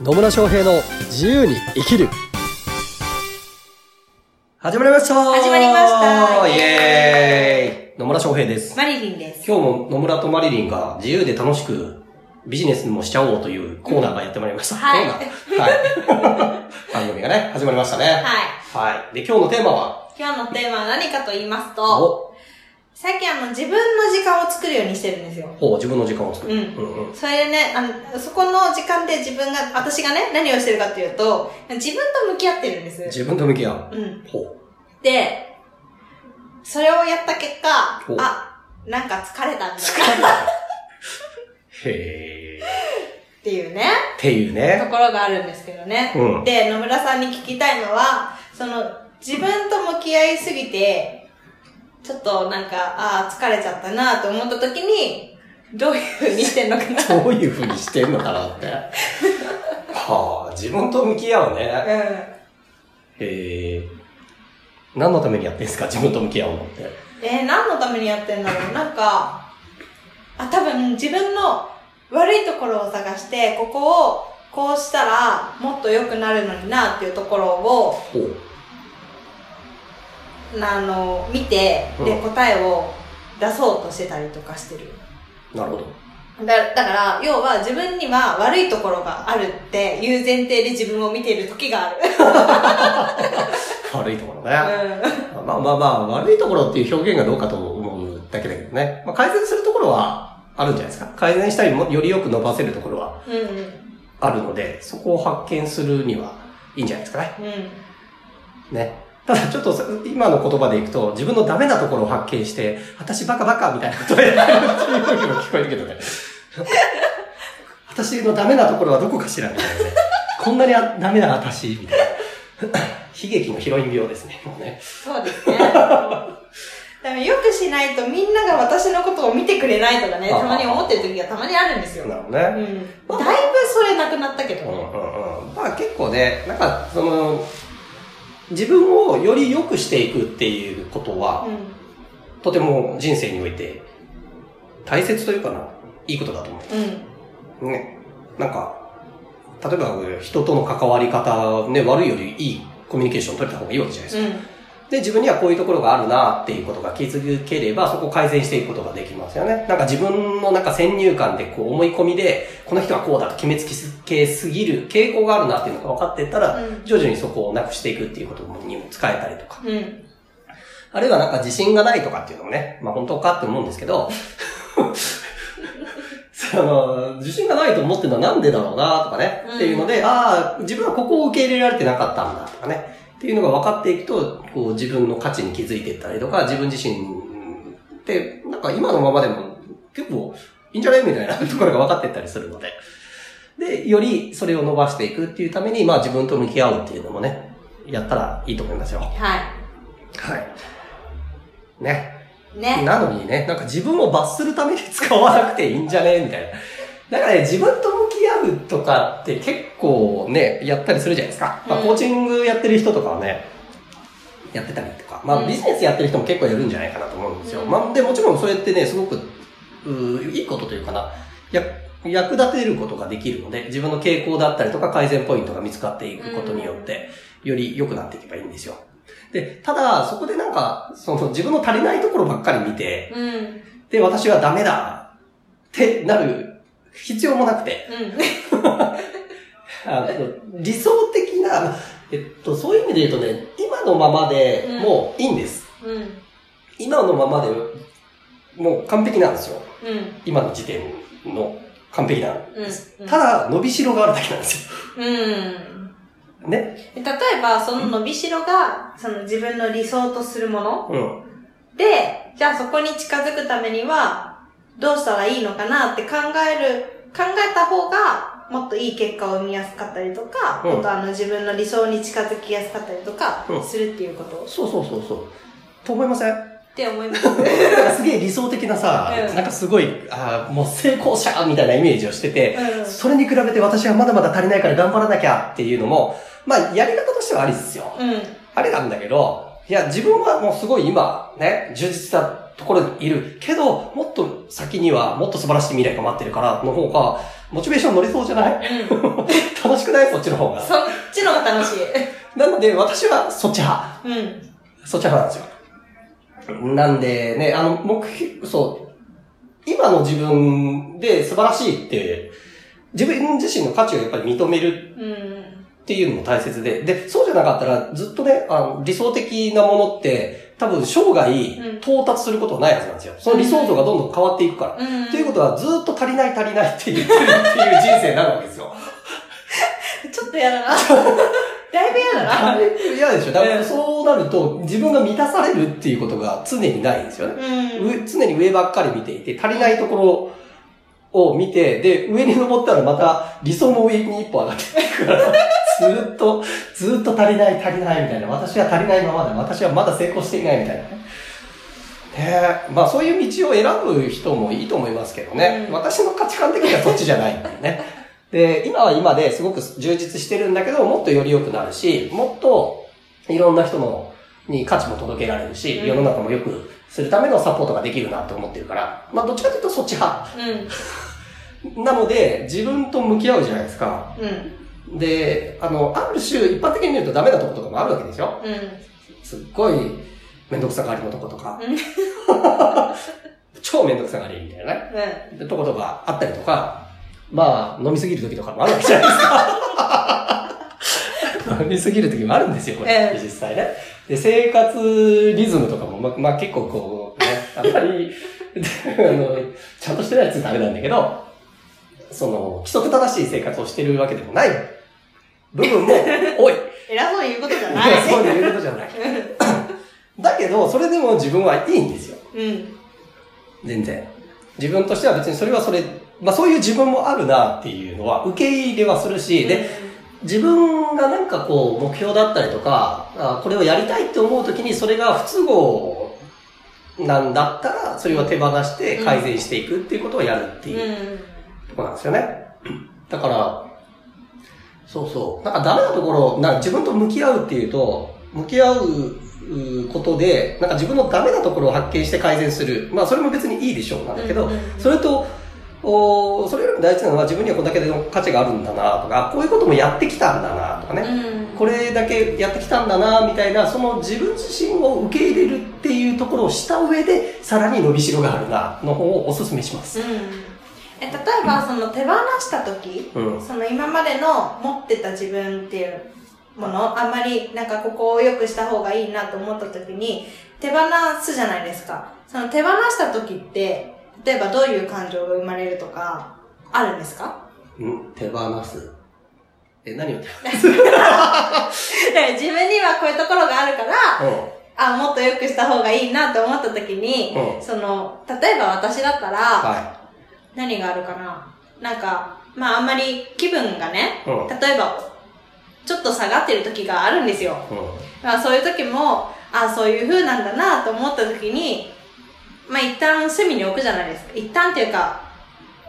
野村翔平の自由に生きる始まりました始まりましたイエーイ野村翔平です。マリリンです。今日も野村とマリリンが自由で楽しくビジネスもしちゃおうというコーナーがやってまいりました。はいコーナーはい。番組がね、始まりましたね。はい。はい。で、今日のテーマは、今日のテーマは何かと言いますと、お、最近あの自分の時間を作るようにしてるんですよ。ほう、自分の時間を作る。うんうんうん。それでね、あの、そこの時間で自分が、私がね、何をしてるかっていうと、自分と向き合ってるんです。自分と向き合う。うん。ほう。で、それをやった結果あ、なんか疲れたみたいな、っへー。ていうね、っていうとね。ころがあるんですけどね。うんで、野村さんに聞きたいのは、その、自分と向き合いすぎて、ちょっとなんか、ああ、疲れちゃったなと思った時に、どういう風にしてんのかな？どういう風にしてんのかなって。はあ、自分と向き合うね。うん。へえ。何のためにやってんすか？自分と向き合うのって。えー、何のためにやってんだろう？なんか、あ、多分自分の悪いところを探して、ここをこうしたらもっと良くなるのになっていうところを。あの、見て、で、うん答えを出そうとしてたりとかしてる。なるほど。だだから、要は自分には悪いところがあるっていう前提で自分を見ている時がある。悪いところね。うまあまあまあ、悪いところっていう表現がどうかと思うだけだけどね。まあ改善するところはあるんじゃないですか。改善したりも、よりよく伸ばせるところはん。うんあるので、そこを発見するにはいいんじゃないですかね。うん。うん。ね。ただちょっとさ今の言葉でいくと、自分のダメなところを発見して、私バカバカみたいなことをやってるっていうふうにも聞こえるけどね。私のダメなところはどこかしらみたいなね。こんなにあダメな私みたいな。悲劇のヒロイン病ですね。もうね。そうですね。でもよくしないとみんなが私のことを見てくれないとかね、たまに思ってる時がたまにあるんですよ。なるほどね。うん。だいぶそれなくなったけどうんうんね。うん。まあ結構ね、なんかその、自分をより良くしていくっていうことは、うとても人生において大切というかな、いいことだと思う。ん。うん。ね。なんか、例えば人との関わり方、ね、悪いよりいいコミュニケーション取れた方がいいわけじゃないですか。うん。で、自分にはこういうところがあるなっていうことが気づければ、そこを改善していくことができますよね。なんか自分のなんか先入観でこう思い込みで、この人はこうだと決めつけすぎる傾向があるなっていうのが分かっていったら、うん徐々にそこをなくしていくっていうことにも使えたりとか。うん。あるいはなんか自信がないとかっていうのもね、まあ本当かって思うんですけど、その、自信がないと思ってるのはなんでだろうなとかね、うんっていうので、ああ、自分はここを受け入れられてなかったんだとかね、っていうのが分かっていくと、こう自分の価値に気づいていったりとか、自分自身って、なんか今のままでも結構いいんじゃないみたいなところが分かっていったりするので、で、よりそれを伸ばしていくっていうために、まあ自分と向き合うっていうのもね、やったらいいと思いますよ。ははい。ね。い。ね。なのにね、なんか自分を罰するために使わなくていいんじゃねみたいな。だからね、自分と向き合うとかって結構ね、やったりするじゃないですか。まあ、うんコーチングやってる人とかはね、やってたりとか、まあ、うんビジネスやってる人も結構やるんじゃないかなと思うんですよ。うんまあ、で、もちろんそれってね、すごく、うーいいことというかな、や、役立てることができるので、自分の傾向だったりとか改善ポイントが見つかっていくことによって、より良くなっていけばいいんですよ。で、ただ、そこでなんか、その自分の足りないところばっかり見て、うん。で、私はダメだってなる必要もなくて、うん。あの理想的な、えっと、そういう意味で言うとね、今のままでもういいんです。うん。今のままでもう完璧なんですよ。うん。今の時点の完璧なんうんです。うんただ、伸びしろがあるだけなんですうん。よ。ね。例えば、その伸びしろが、その自分の理想とするものうん。で、じゃあそこに近づくためには、どうしたらいいのかなって考える、考えた方が、もっといい結果を生みやすかったりとか、うんもっとあの自分の理想に近づきやすかったりとかうん、するっていうこと？そうそうそうそう。と思いません？って思います。すげえ理想的なさ、うんなんかすごい、あーもう成功者みたいなイメージをしてて、うんそれに比べて私はまだまだ足りないから頑張らなきゃっていうのも、まあやり方としてはありですよ。うん。あれなんだけど、いや自分はもうすごい今ね、充実したところにいるけど、もっと先にはもっと素晴らしい未来が待ってるからの方が、モチベーション乗りそうじゃない？うん。楽しくない？そっちの方が。そっちの方が楽しい。なので、私はそっち派。うん。そっち派なんですよ。なんでね、あの、目標、そう、今の自分で素晴らしいって、自分自身の価値をやっぱり認めるうん。っていうのも大切で、で、そうじゃなかったらずっとね、あの理想的なものって、多分生涯うん到達することはないはずなんですよ。その理想像がどんどん変わっていくから。うん。ということは、ずっと足りない足りないって言ってるっていう人生になるわけですよ。ちょっと嫌だな。だいぶ嫌だな。嫌でしょだからうんそうなると、自分が満たされるっていうことが常にないんですよね。うん。上常に上ばっかり見ていて、足りないところを見て、で、上に登ったらまた理想の上に一歩上がっていくから、ずっと、ずっと足りない足りないみたいな、私は足りないままで、私はまだ成功していないみたいなね。ねえまあそういう道を選ぶ人もいいと思いますけどね。うん私の価値観的にはそっちじゃないっていうね。で、今は今ですごく充実してるんだけど、もっとより良くなるし、もっといろんな人のに価値も届けられるし、うん世の中も良くするためのサポートができるなと思ってるから、まあどっちかというとそっち派。うん。なので、自分と向き合うじゃないですか。うん。で、あの、ある種一般的に見るとダメなとことかもあるわけでしょうん。すっごいめんどくさがりのとことかうん、超めんどくさがりみたいなね。うん。でとことかあったりとか、まあ、飲みすぎる時とかもあるわけじゃないですか。飲みすぎる時もあるんですよ、これえ。え実際ね。で、生活リズムとかも、ま、まあ、結構こう、ね、あんまり、あの、ちゃんとしてないやつダメなんだけど、その、規則正しい生活をしてるわけでもない部分も 多い。偉そうに言うことじゃないいやそういうことじゃない。だけど、それでも自分はいいんですよ。うん。全然。自分としては別にそれはそれ、まあそういう自分もあるなっていうのは受け入れはするし、で、自分がなんかこう目標だったりとか、あこれをやりたいって思うときにそれが不都合なんだったら、それを手放して改善していくっていうことをやるってうん。いうところなんですよね。だから、そうそう。なんかダメなところ、なんか自分と向き合うっていうと、向き合ううことで、なんか自分のダメなところを発見して改善する。まあそれも別にいいでしょうなんだけど、それと、おそれよりも大事なのは自分にはこれだけの価値があるんだなとか、こういうこともやってきたんだなとかね。うん。これだけやってきたんだな、みたいな、その自分自身を受け入れるっていうところをした上で、さらに伸びしろがあるな、の方をお勧めします。うん。え、例えば、その手放した時、うん。その今までの持ってた自分っていうもの、あんまりなんかここを良くした方がいいなと思った時に、手放すじゃないですか。その手放した時って、例えばどういう感情が生まれるとか、あるんですか？うん、手放す。え、何を手放 自分にはこういうところがあるから、すあ、もっと良くした方がいいなと思った時に、うんその、例えば私だったら、は何があるかな？なんか、まああんまり気分がね、い。うん。例えば、ちょっと下がってる時があるんですよ。うん。まあそういう時も、あそういう風なんだなと思った時に、まあ一旦隅に置くじゃないですか。一旦っていうか、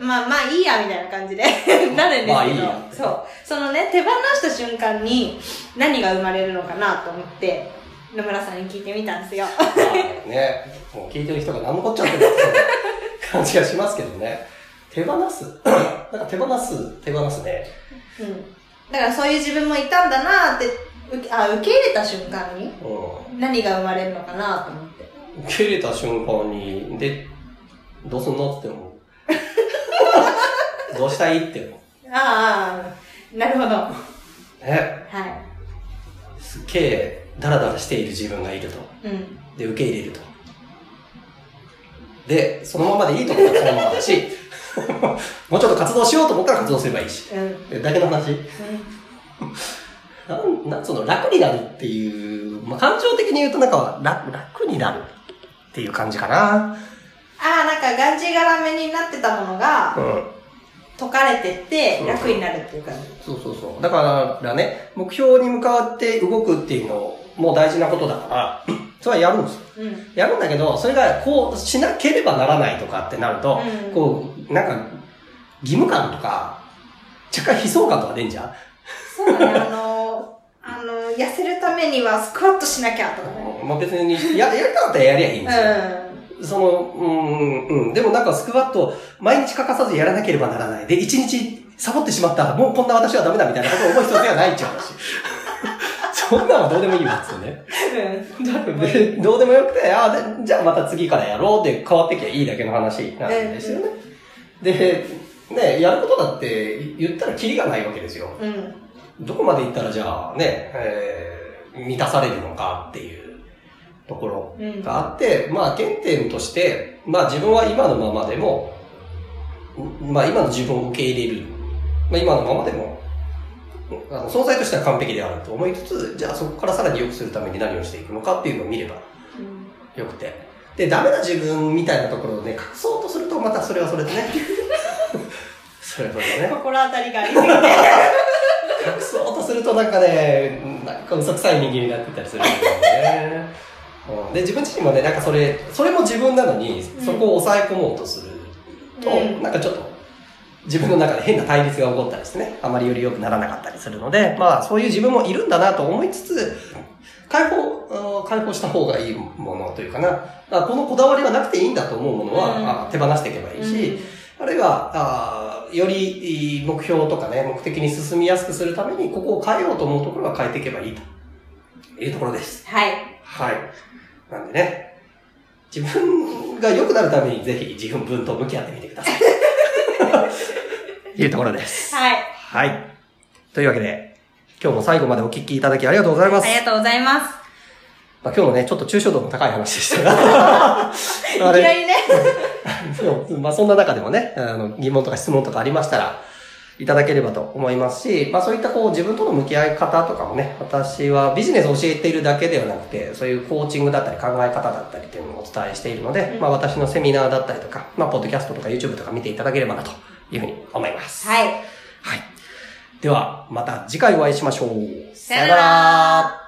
まあまあいいやみたいな感じで なるんですけど、まあいいやそう。そのね、手放した瞬間に何が生まれるのかなと思って、野村さんに聞いてみたんですよ。まあね、もう聞いてる人が何のこっちゃってる感じがしますけどね。手放す？なんか手放す、手放すね。うん。だからそういう自分もいたんだなって、受けあ受け入れた瞬間にう何が生まれるのかなと思って。ん。受け入れた瞬間に、で、どうすんのって思う。どうしたいって思う。ああ、なるほど。はね。い。すっげえ、ダラダラしている自分がいると。うん。で、受け入れると。で、そのままでいいと思ったらそのままだし、もうちょっと活動しようと思ったら活動すればいいし。うん。でだけの話。うん なん、なんその楽になるっていう、まあ、感情的に言うとなんか楽、楽になるっていう感じかな。ああ、なんかがんじがらめになってたものがうん。解かれてってうん楽になるっていう感じ。そうそうそう。だからね、目標に向かって動くっていうのも大事なことだから、それはやるんですよ。うん。やるんだけど、それがこうしなければならないとかってなると、うんこう、なんか、義務感とか、若干悲壮感とか出んじゃんそうだね、あの、あの、痩せるためにはスクワットしなきゃとかね。まあ別に、や、やりたかったらやりゃいいんですよ。うその、うん、うん。でもなんかスクワット、毎日欠かさずやらなければならない。で、1日サボってしまった、もうこんな私はダメだみたいなことを思う必要がないっちゃう話。そんなんはどうでもいいわっつってね。てもうでどうでもよくて、あでじゃあまた次からやろうで変わってきゃいいだけの話なんですよね。で、ね、やることだって言ったらキリがないわけですよ。うん。どこまで行ったらじゃあね、えー満たされるのかっていうところうん。があって、まあ原点として、まあ自分は今のままでも、んまあ今の自分を受け入れる。まあ今のままでも、あの存在としては完璧であると思いつつ、じゃあそこからさらに良くするために何をしていくのかっていうのを見ればうんよくて。で、ダメな自分みたいなところをね、隠そうとすると、またそれはそれでね。それはそれでね。心当たりがありすぎて。隠そうとするとなんかね、なんか嘘くさい人間になってたりするんだよね。うん。で、自分自身もね、なんかそれ、それも自分なのに、そこを抑え込もうとすると、うん。なんかちょっと、自分の中で変な対立が起こったりしてね、あまりより良くならなかったりするので、まあそういう自分もいるんだなと思いつつ、解放、解放した方がいいものというかな、あこのこだわりはなくていいんだと思うものは、うん。あ手放していけばいいし、あるいは、あーより目標とかね、目的に進みやすくするために、ここを変えようと思うところは変えていけばいいというところです。はい。はい。なんでね、自分が良くなるためにぜひ自分分と向き合ってみてください。いうところです。はい。はい。というわけで、今日も最後までお聞きいただきありがとうございます。ありがとうございます。まあ、今日のね、ちょっと抽象度の高い話でしたが。いきなりね。まあそんな中でもね、あの疑問とか質問とかありましたら、いただければと思いますし、まあそういったこう自分との向き合い方とかもね、私はビジネスを教えているだけではなくて、そういうコーチングだったり考え方だったりっていうのをお伝えしているので、うんまあ私のセミナーだったりとか、まあポッドキャストとか YouTube とか見ていただければなというふうに思います。はい。はい。では、また次回お会いしましょう。さよなら